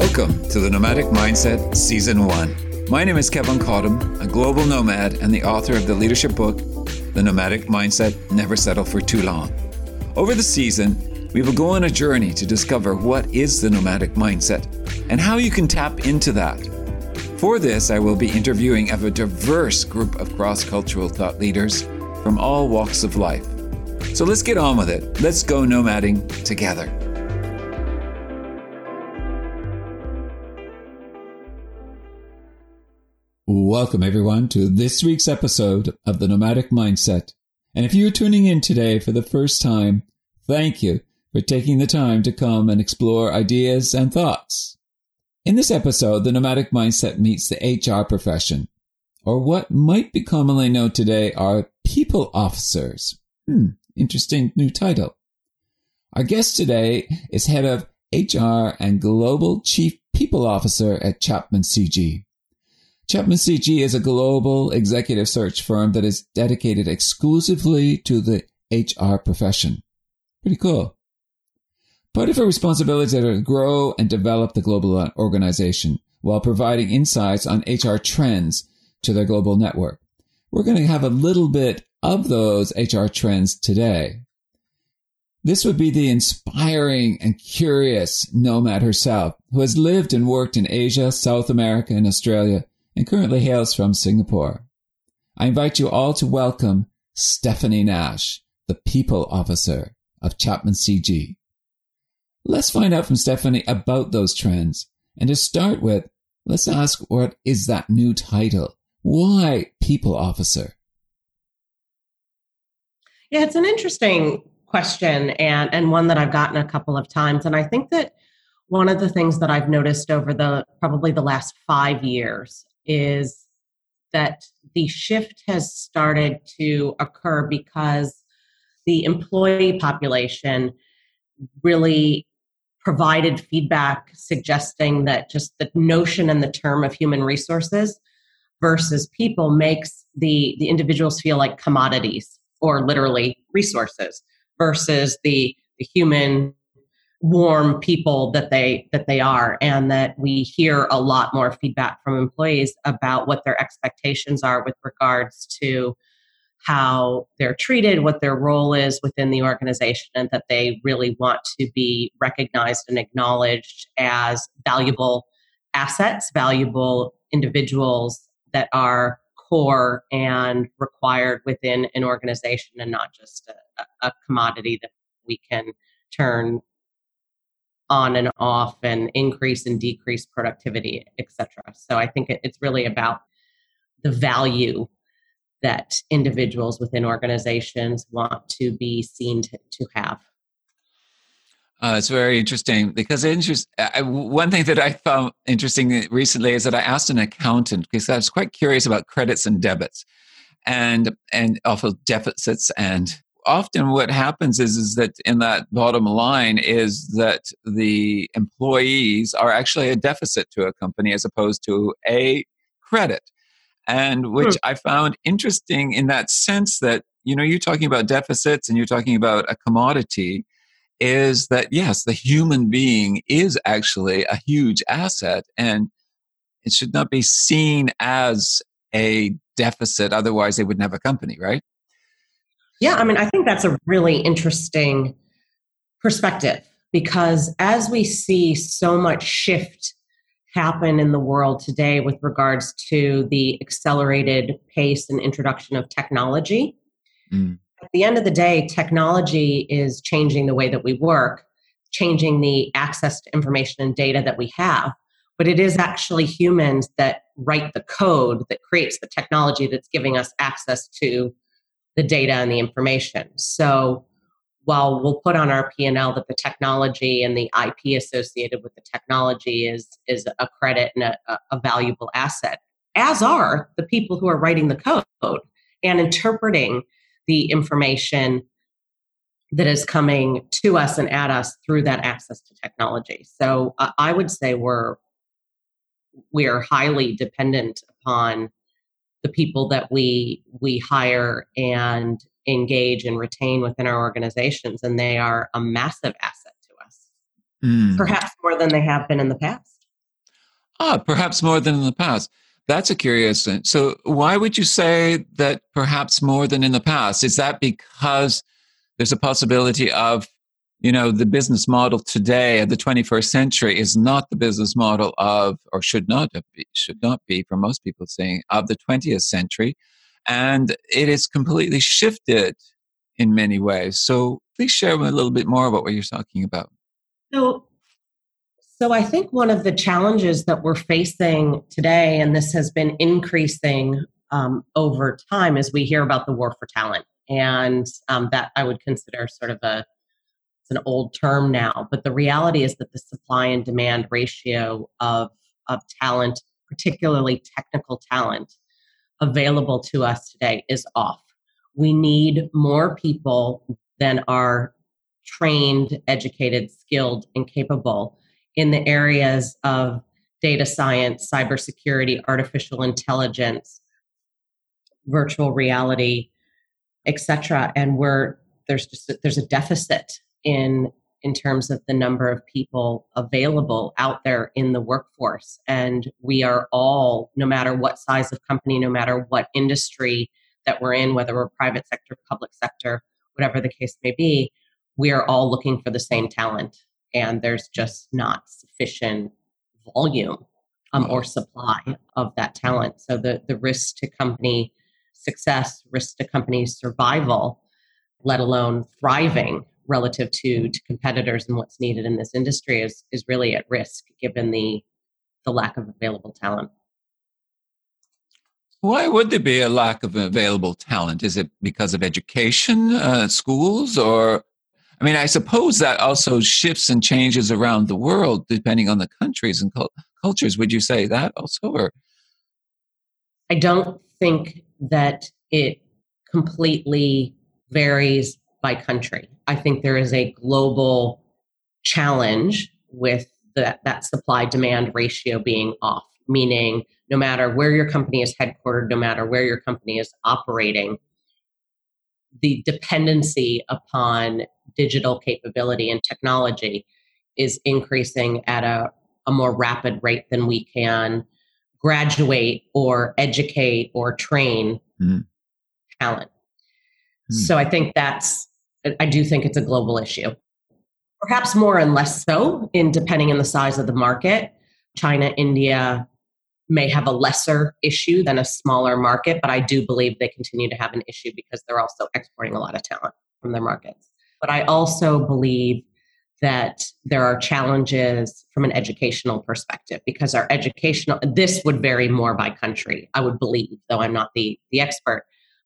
Welcome to the Nomadic Mindset Season 1. My name is Kevin Cottam, a global nomad and the author of the leadership book, The Nomadic Mindset Never Settle for Too Long. Over the season, we will go on a journey to discover what is the nomadic mindset and how you can tap into that. For this, I will be interviewing of a diverse group of cross cultural thought leaders from all walks of life. So let's get on with it. Let's go nomading together. Welcome, everyone, to this week's episode of The Nomadic Mindset. And if you're tuning in today for the first time, thank you for taking the time to come and explore ideas and thoughts. In this episode, The Nomadic Mindset meets the HR profession, or what might be commonly known today are people officers. Hmm, interesting new title. Our guest today is head of HR and Global Chief People Officer at Chapman CG. Chapman CG is a global executive search firm that is dedicated exclusively to the HR profession. Pretty cool. Part of her responsibilities are to grow and develop the global organization while providing insights on HR trends to their global network. We're going to have a little bit of those HR trends today. This would be the inspiring and curious nomad herself who has lived and worked in Asia, South America, and Australia and currently hails from Singapore. I invite you all to welcome Stephanie Nash, the People Officer of Chapman CG. Let's find out from Stephanie about those trends. And to start with, let's ask what is that new title? Why People Officer? Yeah, it's an interesting question and, and one that I've gotten a couple of times. And I think that one of the things that I've noticed over the probably the last five years is that the shift has started to occur because the employee population really provided feedback suggesting that just the notion and the term of human resources versus people makes the the individuals feel like commodities or literally resources versus the the human warm people that they that they are and that we hear a lot more feedback from employees about what their expectations are with regards to how they're treated what their role is within the organization and that they really want to be recognized and acknowledged as valuable assets valuable individuals that are core and required within an organization and not just a, a commodity that we can turn on and off and increase and decrease productivity, etc. So I think it's really about the value that individuals within organizations want to be seen to, to have. Uh, it's very interesting because interest, I, one thing that I found interesting recently is that I asked an accountant because I was quite curious about credits and debits, and and also deficits and often what happens is is that in that bottom line is that the employees are actually a deficit to a company as opposed to a credit and which hmm. i found interesting in that sense that you know you're talking about deficits and you're talking about a commodity is that yes the human being is actually a huge asset and it should not be seen as a deficit otherwise they wouldn't have a company right yeah, I mean, I think that's a really interesting perspective because as we see so much shift happen in the world today with regards to the accelerated pace and introduction of technology, mm. at the end of the day, technology is changing the way that we work, changing the access to information and data that we have. But it is actually humans that write the code that creates the technology that's giving us access to the data and the information. So while we'll put on our P&L that the technology and the IP associated with the technology is, is a credit and a, a valuable asset, as are the people who are writing the code and interpreting the information that is coming to us and at us through that access to technology. So uh, I would say we're we are highly dependent upon the people that we we hire and engage and retain within our organizations and they are a massive asset to us mm. perhaps more than they have been in the past Ah, perhaps more than in the past. That's a curious thing. So, why would you say that perhaps more than in the past? Is that because there's a possibility of, you know, the business model today of the 21st century is not the business model of, or should not be, should not be for most people saying of the 20th century, and it is completely shifted in many ways. So, please share a little bit more about what you're talking about. So, so I think one of the challenges that we're facing today, and this has been increasing um, over time, as we hear about the war for talent, and um, that I would consider sort of a an old term now, but the reality is that the supply and demand ratio of of talent, particularly technical talent, available to us today is off. We need more people than are trained, educated, skilled, and capable in the areas of data science, cybersecurity, artificial intelligence, virtual reality, etc. And we're there's just there's a deficit in in terms of the number of people available out there in the workforce. And we are all no matter what size of company no matter what industry that we're in whether we're private sector public sector whatever the case may be we are all looking for the same talent. And there's just not sufficient volume um, or supply of that talent. So the, the risk to company success, risk to company survival, let alone thriving relative to, to competitors and what's needed in this industry is, is really at risk given the, the lack of available talent. Why would there be a lack of available talent? Is it because of education, uh, schools, or I mean, I suppose that also shifts and changes around the world depending on the countries and cultures. Would you say that also? Or? I don't think that it completely varies by country. I think there is a global challenge with the, that supply demand ratio being off, meaning no matter where your company is headquartered, no matter where your company is operating, the dependency upon digital capability and technology is increasing at a, a more rapid rate than we can graduate or educate or train mm. talent. Mm. So I think that's, I do think it's a global issue. Perhaps more and less so in depending on the size of the market. China, India, may have a lesser issue than a smaller market, but I do believe they continue to have an issue because they're also exporting a lot of talent from their markets. But I also believe that there are challenges from an educational perspective because our educational this would vary more by country i would believe though i'm not the the expert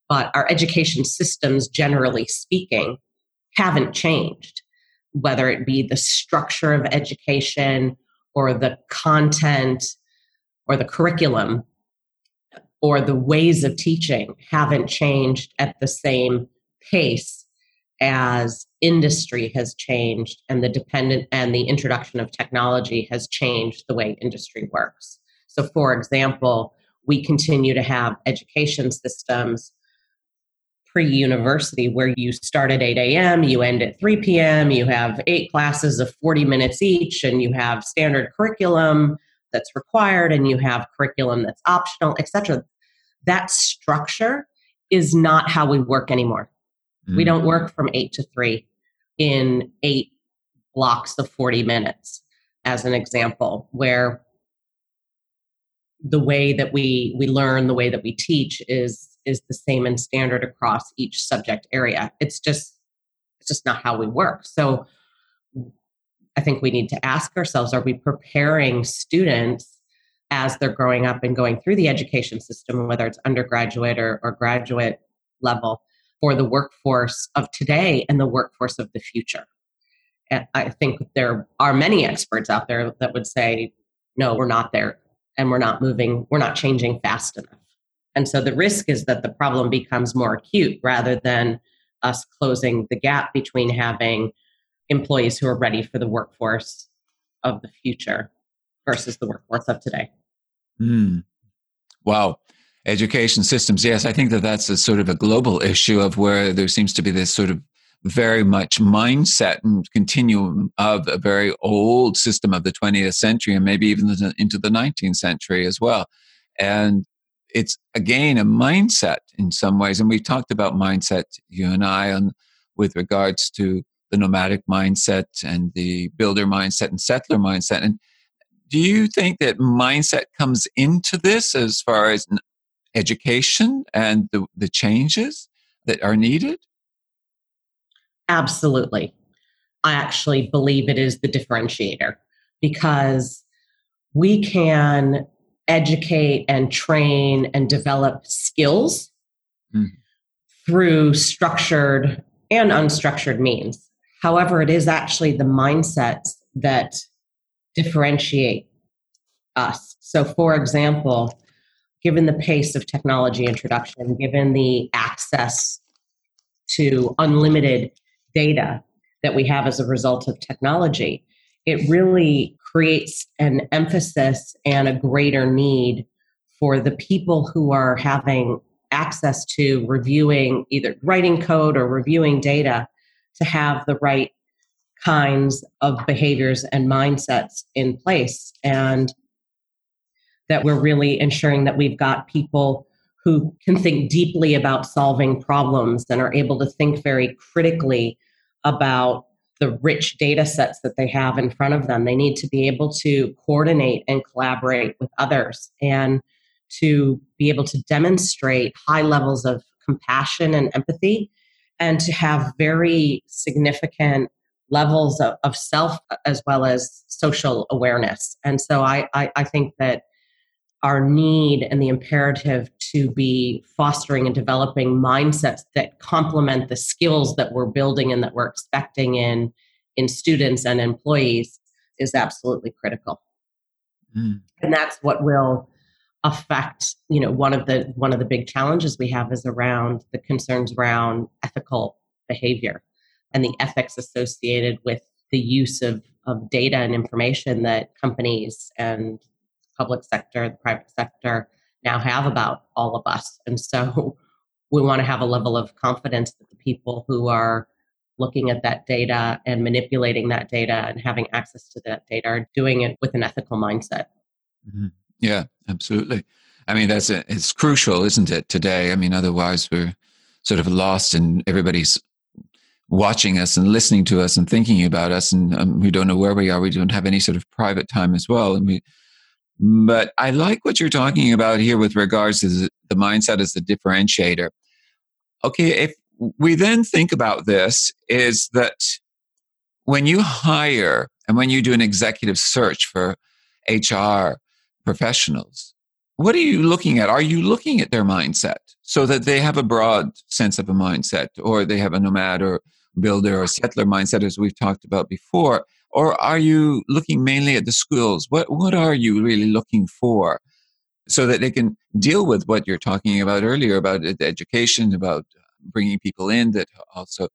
but our education systems generally speaking haven't changed whether it be the structure of education or the content or the curriculum or the ways of teaching haven't changed at the same pace as industry has changed and the dependent and the introduction of technology has changed the way industry works. So, for example, we continue to have education systems pre university where you start at 8 a.m., you end at 3 p.m., you have eight classes of 40 minutes each, and you have standard curriculum that's required and you have curriculum that's optional, etc. That structure is not how we work anymore. Mm. We don't work from eight to three in eight blocks of 40 minutes, as an example, where the way that we we learn, the way that we teach is is the same and standard across each subject area. It's just it's just not how we work. So I think we need to ask ourselves are we preparing students as they're growing up and going through the education system, whether it's undergraduate or, or graduate level, for the workforce of today and the workforce of the future? And I think there are many experts out there that would say, no, we're not there and we're not moving, we're not changing fast enough. And so the risk is that the problem becomes more acute rather than us closing the gap between having employees who are ready for the workforce of the future versus the workforce of today. Mm. Wow. Education systems. Yes, I think that that's a sort of a global issue of where there seems to be this sort of very much mindset and continuum of a very old system of the 20th century and maybe even into the 19th century as well. And it's again a mindset in some ways. And we've talked about mindset, you and I, on with regards to the nomadic mindset and the builder mindset and settler mindset. And do you think that mindset comes into this as far as education and the, the changes that are needed? Absolutely. I actually believe it is the differentiator because we can educate and train and develop skills mm. through structured and unstructured means. However, it is actually the mindsets that differentiate us. So, for example, given the pace of technology introduction, given the access to unlimited data that we have as a result of technology, it really creates an emphasis and a greater need for the people who are having access to reviewing either writing code or reviewing data to have the right kinds of behaviors and mindsets in place. And that we're really ensuring that we've got people who can think deeply about solving problems and are able to think very critically about the rich data sets that they have in front of them. They need to be able to coordinate and collaborate with others and to be able to demonstrate high levels of compassion and empathy and to have very significant levels of, of self as well as social awareness. And so I, I, I think that our need and the imperative to be fostering and developing mindsets that complement the skills that we're building and that we're expecting in in students and employees is absolutely critical mm. and that's what will affect you know one of the one of the big challenges we have is around the concerns around ethical behavior and the ethics associated with the use of of data and information that companies and public sector, the private sector now have about all of us. And so we want to have a level of confidence that the people who are looking at that data and manipulating that data and having access to that data are doing it with an ethical mindset. Mm-hmm. Yeah, absolutely. I mean, that's a, it's crucial, isn't it, today? I mean, otherwise we're sort of lost and everybody's watching us and listening to us and thinking about us and um, we don't know where we are. We don't have any sort of private time as well. And we, but I like what you're talking about here with regards to the mindset as the differentiator. Okay, if we then think about this, is that when you hire and when you do an executive search for HR professionals, what are you looking at? Are you looking at their mindset so that they have a broad sense of a mindset or they have a nomad or builder or settler mindset, as we've talked about before? Or are you looking mainly at the schools? What what are you really looking for, so that they can deal with what you're talking about earlier about education, about bringing people in that also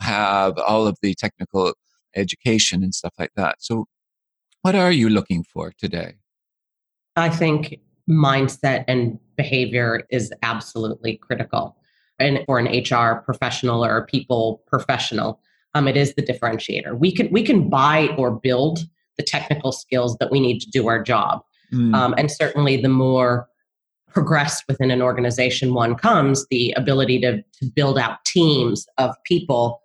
have all of the technical education and stuff like that. So, what are you looking for today? I think mindset and behavior is absolutely critical. And for an HR professional or a people professional, um, it is the differentiator. We can we can buy or build the technical skills that we need to do our job, mm. um, and certainly the more progressed within an organization one comes, the ability to to build out teams of people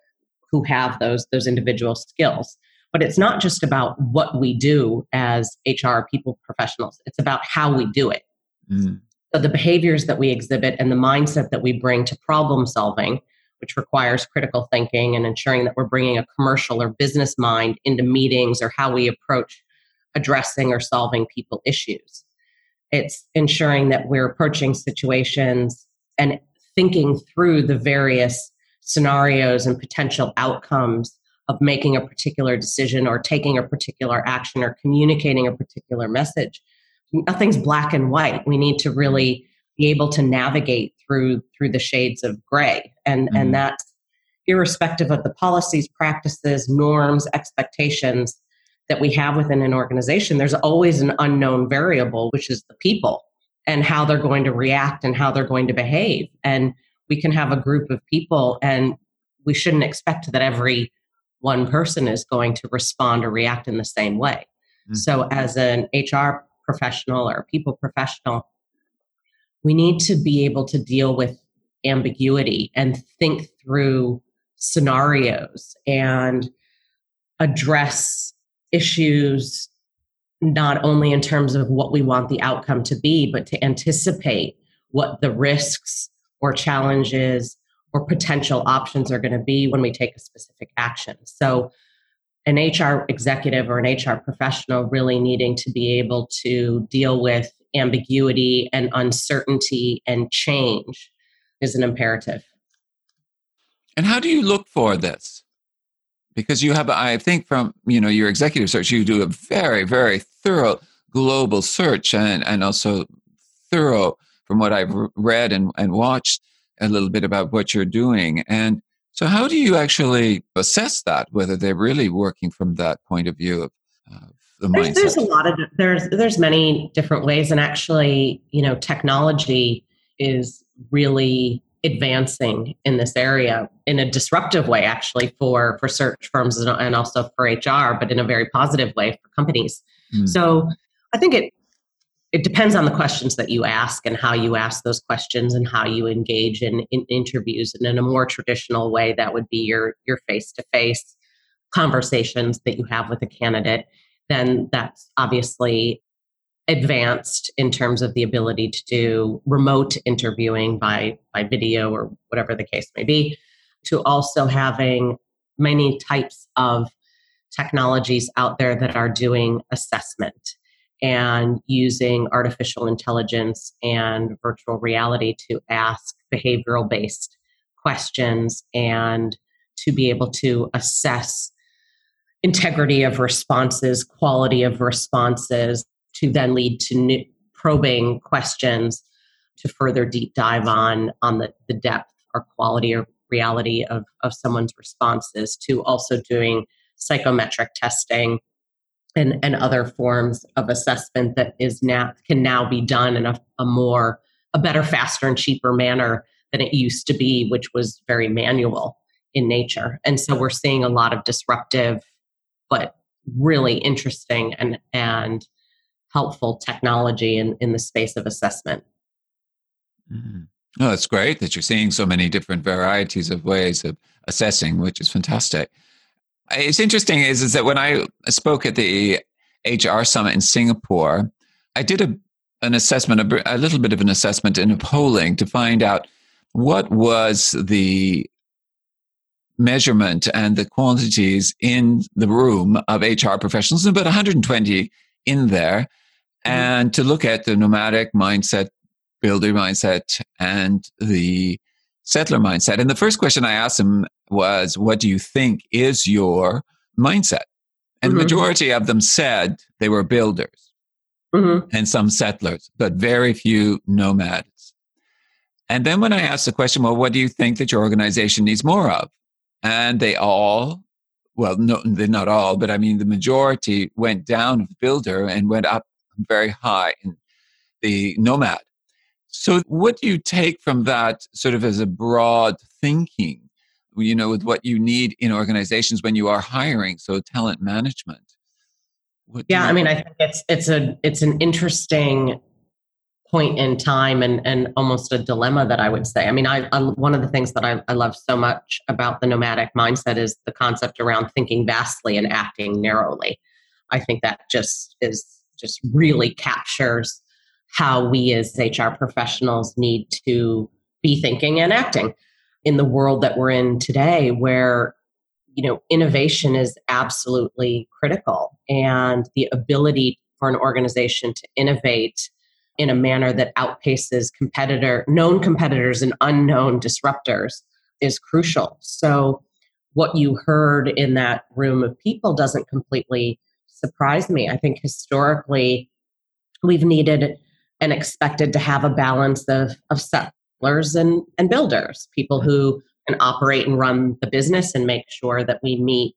who have those those individual skills. But it's not just about what we do as HR people professionals; it's about how we do it. Mm. So the behaviors that we exhibit and the mindset that we bring to problem solving which requires critical thinking and ensuring that we're bringing a commercial or business mind into meetings or how we approach addressing or solving people issues. It's ensuring that we're approaching situations and thinking through the various scenarios and potential outcomes of making a particular decision or taking a particular action or communicating a particular message. Nothing's black and white. We need to really be able to navigate through through the shades of gray and mm-hmm. and that's irrespective of the policies practices norms expectations that we have within an organization there's always an unknown variable which is the people and how they're going to react and how they're going to behave and we can have a group of people and we shouldn't expect that every one person is going to respond or react in the same way. Mm-hmm. So, as an HR professional or people professional, we need to be able to deal with ambiguity and think through scenarios and address issues not only in terms of what we want the outcome to be, but to anticipate what the risks or challenges or potential options are going to be when we take a specific action. So, an HR executive or an HR professional really needing to be able to deal with ambiguity and uncertainty and change is an imperative. And how do you look for this? Because you have, I think, from you know your executive search, you do a very, very thorough global search and and also thorough from what I've read and, and watched a little bit about what you're doing. And so, how do you actually assess that whether they're really working from that point of view of, the there's, mindset? There's a lot of there's there's many different ways, and actually, you know, technology is really advancing in this area in a disruptive way actually for for search firms and also for hr but in a very positive way for companies mm. so i think it it depends on the questions that you ask and how you ask those questions and how you engage in, in interviews and in a more traditional way that would be your your face-to-face conversations that you have with a candidate then that's obviously advanced in terms of the ability to do remote interviewing by by video or whatever the case may be to also having many types of technologies out there that are doing assessment and using artificial intelligence and virtual reality to ask behavioral based questions and to be able to assess integrity of responses, quality of responses, to then lead to new, probing questions to further deep dive on on the, the depth or quality or reality of, of someone's responses to also doing psychometric testing and, and other forms of assessment that is now can now be done in a, a more a better faster and cheaper manner than it used to be which was very manual in nature. And so we're seeing a lot of disruptive but really interesting and and helpful technology in, in the space of assessment. Mm-hmm. Oh, that's great that you're seeing so many different varieties of ways of assessing, which is fantastic. It's interesting is, is that when I spoke at the HR summit in Singapore, I did a, an assessment, a, a little bit of an assessment in a polling to find out what was the measurement and the quantities in the room of HR professionals, about 120 in there. And to look at the nomadic mindset, builder mindset, and the settler mindset. And the first question I asked them was, What do you think is your mindset? And mm-hmm. the majority of them said they were builders mm-hmm. and some settlers, but very few nomads. And then when I asked the question, Well, what do you think that your organization needs more of? And they all, well, no, they're not all, but I mean, the majority went down of builder and went up very high in the nomad. So, what do you take from that sort of as a broad thinking, you know, with what you need in organizations when you are hiring? So, talent management. yeah, I mean, I think it's it's a it's an interesting point in time and and almost a dilemma that I would say. I mean, I, I one of the things that I, I love so much about the nomadic mindset is the concept around thinking vastly and acting narrowly. I think that just is just really captures how we as HR professionals need to be thinking and acting in the world that we're in today where you know innovation is absolutely critical and the ability for an organization to innovate in a manner that outpaces competitor known competitors and unknown disruptors is crucial. So what you heard in that room of people doesn't completely surprised me. I think historically, we've needed and expected to have a balance of, of settlers and, and builders, people who can operate and run the business and make sure that we meet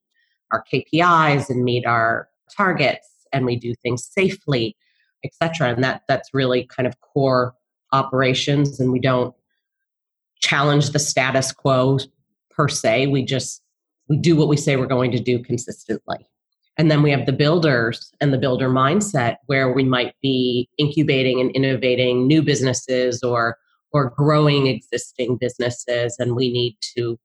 our KPIs and meet our targets and we do things safely, etc. And that that's really kind of core operations and we don't challenge the status quo per se. We just we do what we say we're going to do consistently. And then we have the builders and the builder mindset where we might be incubating and innovating new businesses or or growing existing businesses and we need to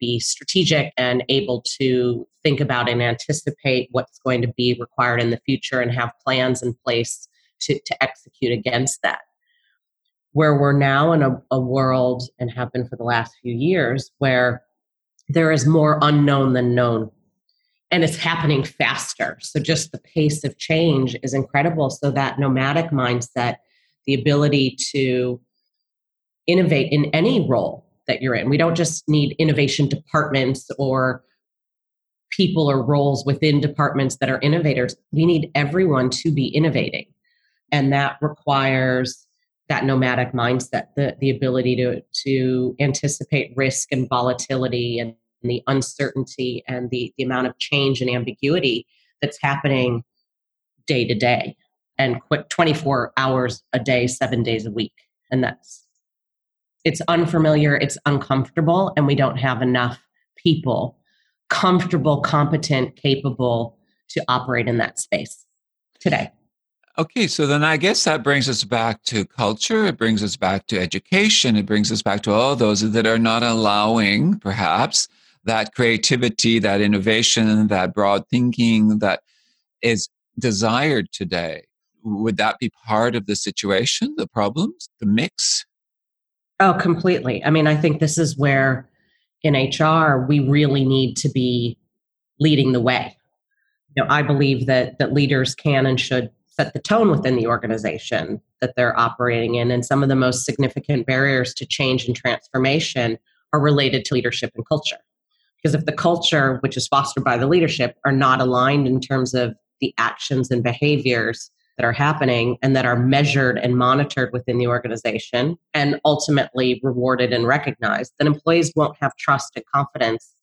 be strategic and able to think about and anticipate what's going to be required in the future and have plans in place to, to execute against that. Where we're now in a, a world and have been for the last few years where there is more unknown than known and it's happening faster. So just the pace of change is incredible. So that nomadic mindset, the ability to innovate in any role that you're in. We don't just need innovation departments or people or roles within departments that are innovators. We need everyone to be innovating. And that requires that nomadic mindset, the, the ability to, to anticipate risk and volatility and the uncertainty and the, the amount of change and ambiguity that's happening day to day and quick 24 hours a day, seven days a week. And that's it's unfamiliar, it's uncomfortable, and we don't have enough people comfortable, competent, capable to operate in that space today. Okay, so then I guess that brings us back to culture. It brings us back to education. It brings us back to all those that are not allowing, perhaps, that creativity, that innovation, that broad thinking that is desired today. Would that be part of the situation, the problems, the mix? Oh, completely. I mean, I think this is where in HR we really need to be leading the way. You know, I believe that that leaders can and should set the tone within the organization that they're operating in and some of the most significant barriers to change and transformation are related to leadership and culture. Because if the culture which is fostered by the leadership are not aligned in terms of the actions and behaviors that are happening and that are measured and monitored within the organization and ultimately rewarded and recognized, then employees won't have trust and confidence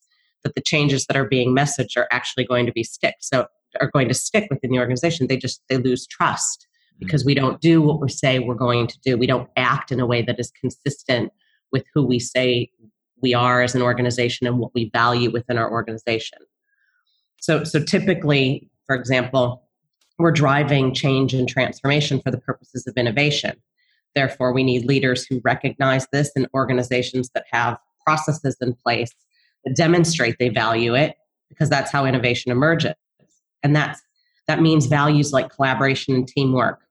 that the changes that are being messaged are actually going to be stick. So are going to stick within the organization. They just they lose trust mm-hmm. because we don't do what we say we're going to do. We don't act in a way that is consistent with who we say we are as an organization and what we value within our organization. So so typically, for example, we're driving change and transformation for the purposes of innovation. Therefore, we need leaders who recognize this and organizations that have processes in place that demonstrate they value it because that's how innovation emerges. And that's that means values like collaboration and teamwork,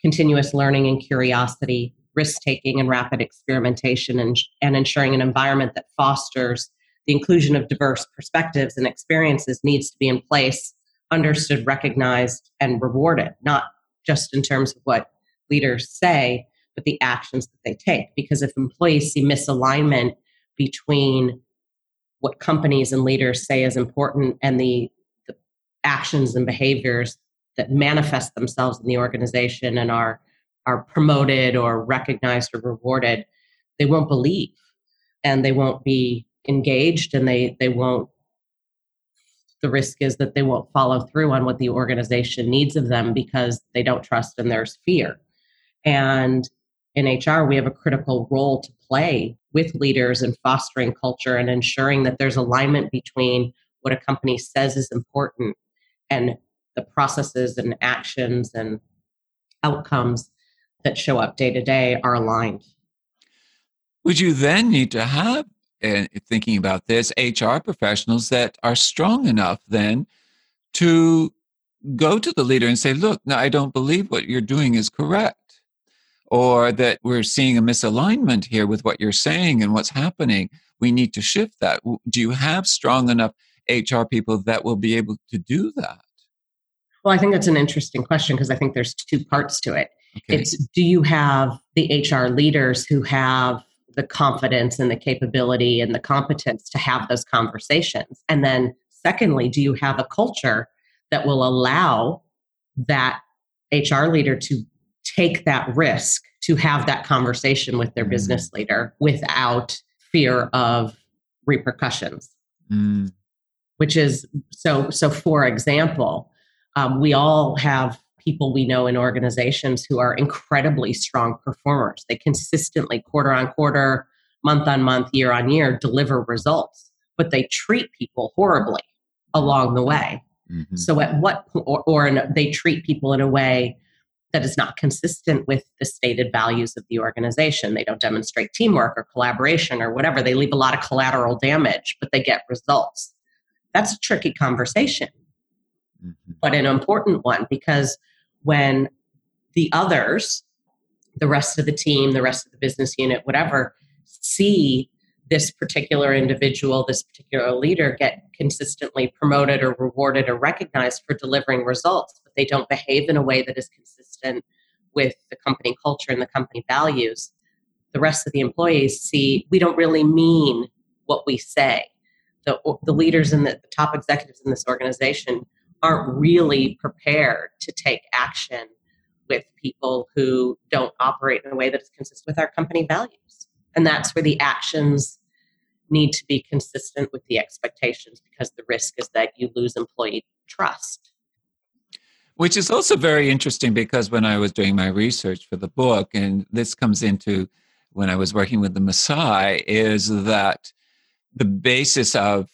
continuous learning and curiosity, risk taking and rapid experimentation, and, and ensuring an environment that fosters the inclusion of diverse perspectives and experiences needs to be in place understood, recognized, and rewarded, not just in terms of what leaders say, but the actions that they take. Because if employees see misalignment between what companies and leaders say is important and the, the actions and behaviors that manifest themselves in the organization and are are promoted or recognized or rewarded, they won't believe and they won't be engaged and they they won't the risk is that they won't follow through on what the organization needs of them because they don't trust and there's fear. And in HR, we have a critical role to play with leaders in fostering culture and ensuring that there's alignment between what a company says is important and the processes and actions and outcomes that show up day to day are aligned. Would you then need to have and thinking about this, HR professionals that are strong enough then to go to the leader and say, look, no, I don't believe what you're doing is correct. Or that we're seeing a misalignment here with what you're saying and what's happening. We need to shift that. Do you have strong enough HR people that will be able to do that? Well, I think that's an interesting question because I think there's two parts to it. Okay. It's do you have the HR leaders who have the confidence and the capability and the competence to have those conversations? And then, secondly, do you have a culture that will allow that HR leader to take that risk to have that conversation with their mm. business leader without fear of repercussions? Mm. Which is so, so for example, um, we all have people we know in organizations who are incredibly strong performers. They consistently, quarter on quarter, month on month, year on year, deliver results, but they treat people horribly along the way. Mm-hmm. So, at what or, or in, they treat people in a way that is not consistent with the stated values of the organization. They don't demonstrate teamwork or collaboration or whatever. They leave a lot of collateral damage, but they get results. That's a tricky conversation, mm-hmm. but an important one because when the others, the rest of the team, the rest of the business unit, whatever, see this particular individual, this particular leader get consistently promoted or rewarded or recognized for delivering results, but they don't behave in a way that is consistent with the company culture and the company values, the rest of the employees see we don't really mean what we say. The, the leaders and the, the top executives in this organization aren't really prepared to take action with people who don't operate in a way that is consistent with our company values. And that's where the actions need to be consistent with the expectations because the risk is that you lose employee trust. Which is also very interesting because when I was doing my research for the book, and this comes into when I was working with the Maasai, is that the basis of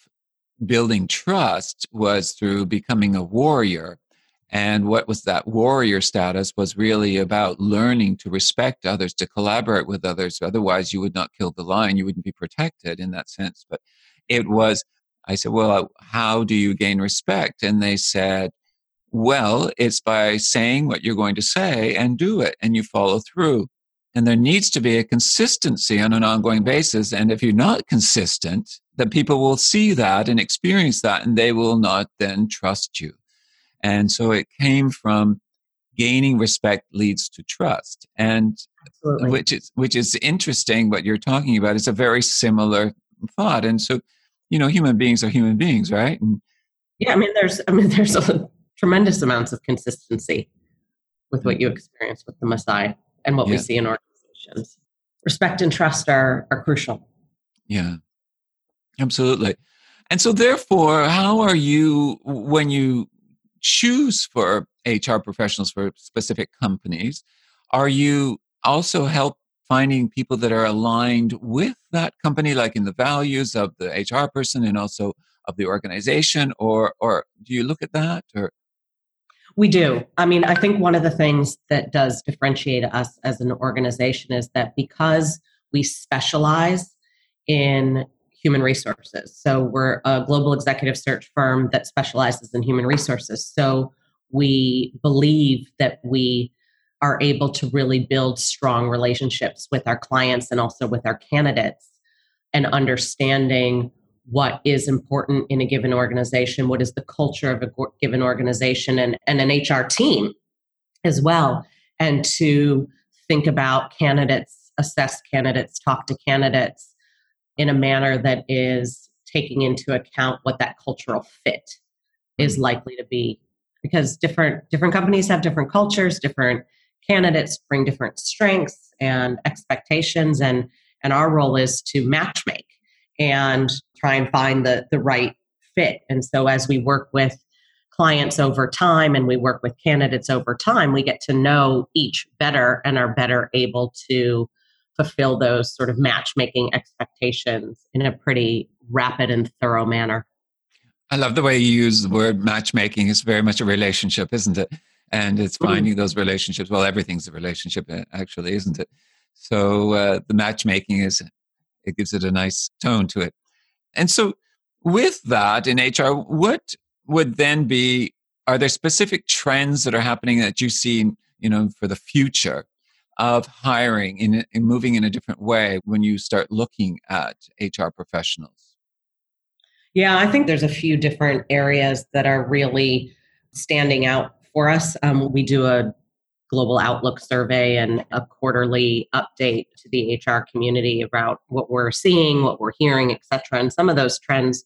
building trust was through becoming a warrior and what was that warrior status was really about learning to respect others, to collaborate with others. Otherwise, you would not kill the lion. You wouldn't be protected in that sense. But it was, I said, well, how do you gain respect? And they said, well, it's by saying what you're going to say and do it, and you follow through. And there needs to be a consistency on an ongoing basis. And if you're not consistent, then people will see that and experience that, and they will not then trust you. And so it came from gaining respect leads to trust. And Absolutely. which is which is interesting what you're talking about. It's a very similar thought. And so, you know, human beings are human beings, right? And, yeah, I mean there's I mean there's a tremendous amounts of consistency with what you mm-hmm. experience with the Maasai and what yeah. we see in organizations. Respect and trust are are crucial. Yeah. Absolutely. And so therefore, how are you when you choose for HR professionals for specific companies, are you also help finding people that are aligned with that company, like in the values of the HR person and also of the organization, or or do you look at that or? We do. I mean, I think one of the things that does differentiate us as an organization is that because we specialize in human resources. So we're a global executive search firm that specializes in human resources. So we believe that we are able to really build strong relationships with our clients and also with our candidates and understanding what is important in a given organization, what is the culture of a given organization, and, and an HR team as well. And to think about candidates, assess candidates, talk to candidates, in a manner that is taking into account what that cultural fit is mm-hmm. likely to be because different different companies have different cultures different candidates bring different strengths and expectations and and our role is to match make and try and find the the right fit and so as we work with clients over time and we work with candidates over time we get to know each better and are better able to fulfill those sort of matchmaking expectations in a pretty rapid and thorough manner. I love the way you use the word matchmaking. It's very much a relationship, isn't it? And it's mm-hmm. finding those relationships. Well, everything's a relationship, uh, actually, isn't it? So uh, the matchmaking is, it gives it a nice tone to it. And so with that in HR, what would then be, are there specific trends that are happening that you see, you know, for the future of hiring in, in moving in a different way when you start looking at HR professionals? Yeah, I think there's a few different areas that are really standing out for us. Um, we do a global outlook survey and a quarterly update to the HR community about what we're seeing, what we're hearing, etc. And some of those trends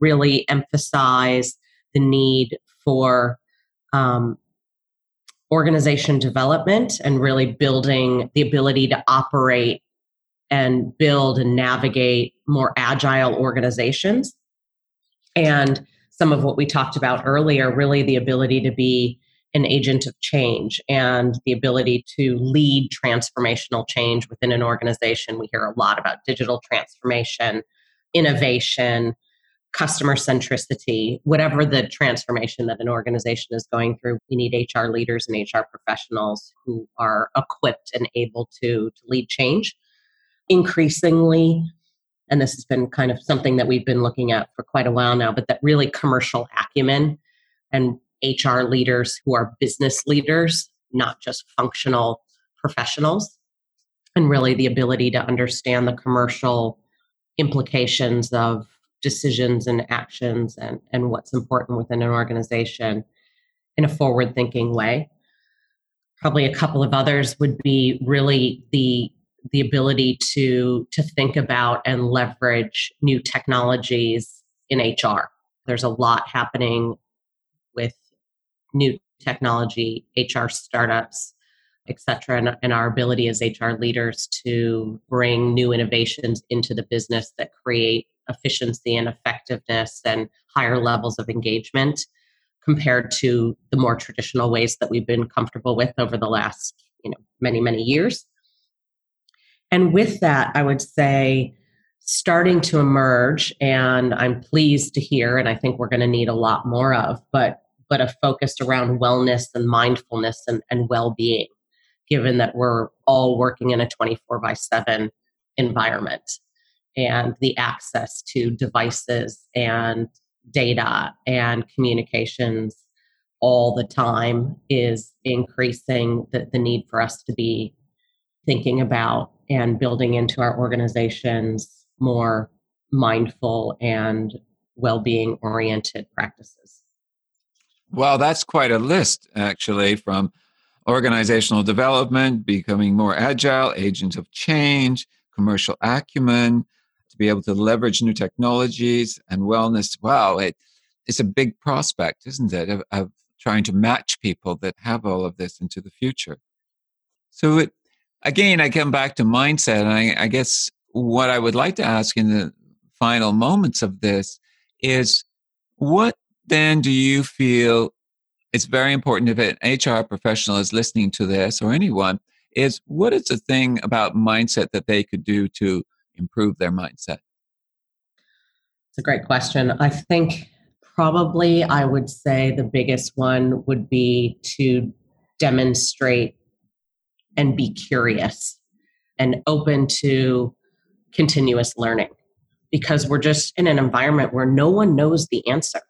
really emphasize the need for um, organization development and really building the ability to operate and build and navigate more agile organizations. And some of what we talked about earlier, really the ability to be an agent of change and the ability to lead transformational change within an organization. We hear a lot about digital transformation, innovation, customer centricity, whatever the transformation that an organization is going through. We need HR leaders and HR professionals who are equipped and able to, to lead change. Increasingly, and this has been kind of something that we've been looking at for quite a while now, but that really commercial acumen and HR leaders who are business leaders, not just functional professionals, and really the ability to understand the commercial implications of decisions and actions and, and what's important within an organization in a forward thinking way. Probably a couple of others would be really the the ability to to think about and leverage new technologies in HR. There's a lot happening new technology, HR startups, et cetera, and, and our ability as HR leaders to bring new innovations into the business that create efficiency and effectiveness and higher levels of engagement compared to the more traditional ways that we've been comfortable with over the last you know many many years. And with that i would say starting to emerge and i'm pleased to hear and i think we're going to need a lot more of but but a focus around wellness and mindfulness and, and well-being given that we're all working in a 24 by 7 environment and the access to devices and data and communications all the time is increasing the, the need for us to be thinking about and building into our organizations more mindful and well-being oriented practices well that's quite a list actually from organizational development becoming more agile agent of change commercial acumen to be able to leverage new technologies and wellness wow it, it's a big prospect isn't it of, of trying to match people that have all of this into the future so it, again, I come back to mindset. And I, I guess what I would like to ask in the final moments of this is what then do you feel it's very important if an HR professional is listening to this or anyone is what is the thing about mindset that they could do to improve their mindset? It's a great question. I think probably I would say the biggest one would be to demonstrate and be curious and open to continuous learning because we're just in an environment where no one knows the answer.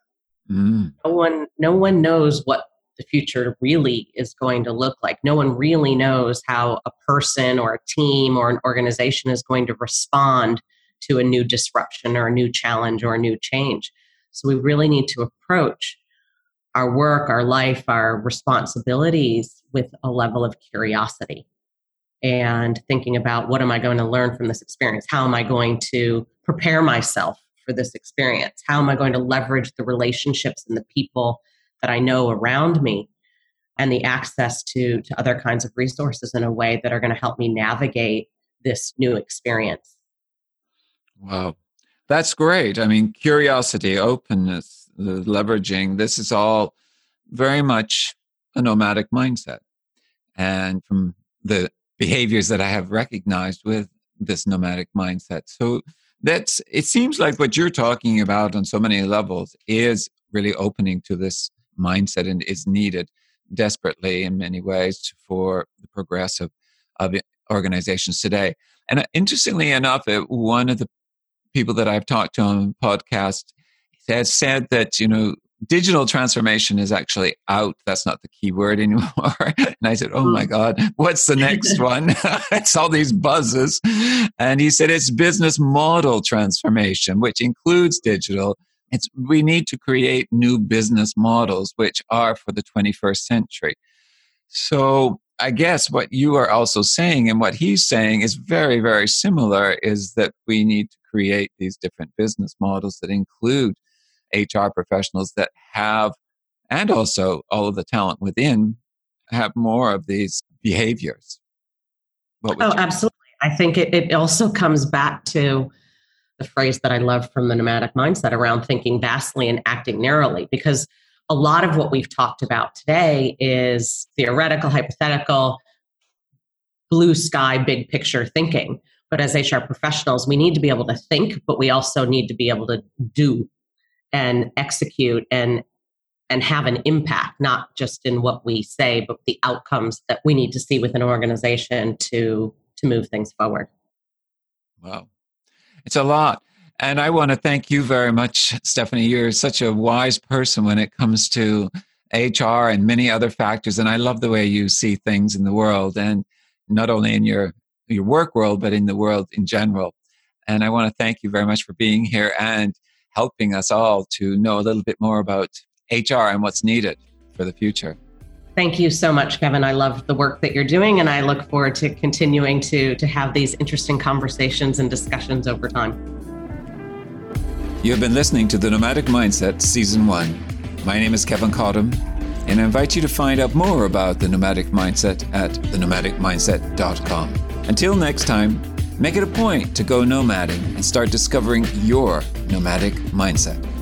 Mm. No one no one knows what the future really is going to look like. No one really knows how a person or a team or an organization is going to respond to a new disruption or a new challenge or a new change. So we really need to approach our work, our life, our responsibilities with a level of curiosity and thinking about what am I going to learn from this experience? How am I going to prepare myself for this experience? How am I going to leverage the relationships and the people that I know around me and the access to, to other kinds of resources in a way that are going to help me navigate this new experience? Wow. That's great. I mean, curiosity, openness, the leveraging, this is all very much a nomadic mindset. And from the behaviors that I have recognized with this nomadic mindset. So that's it seems like what you're talking about on so many levels is really opening to this mindset and is needed desperately in many ways for the progress of, of organizations today. And uh, interestingly enough, one of the people that I've talked to on podcast has said that, you know, digital transformation is actually out. That's not the key word anymore. and I said, Oh my hmm. God, what's the next one? it's all these buzzes. And he said, It's business model transformation, which includes digital. It's, we need to create new business models, which are for the 21st century. So I guess what you are also saying and what he's saying is very, very similar is that we need to create these different business models that include HR professionals that have, and also all of the talent within, have more of these behaviors. oh, absolutely. I think it, it also comes back to the phrase that I love from the nomadic mindset around thinking vastly and acting narrowly, because a lot of what we've talked about today is theoretical, hypothetical, blue sky, big picture thinking. But as HR professionals, we need to be able to think, but we also need to be able to do and execute and and have an impact, not just in what we say, but the outcomes that we need to see with an organization to to move things forward. Wow. It's a lot. And I want to thank you very much, Stephanie. You're such a wise person when it comes to HR and many other factors. And I love the way you see things in the world and not only in your, your work world, but in the world in general. And I want to thank you very much for being here and helping us all to know a little bit more about HR and what's needed for the future. Thank you so much, Kevin. I love the work that you're doing, and I look forward to continuing to, to have these interesting conversations and discussions over time. You have been listening to The Nomadic Mindset Season 1. My name is Kevin Cottam, and I invite you to find out more about the nomadic mindset at thenomadicmindset.com. Until next time, make it a point to go nomading and start discovering your nomadic mindset.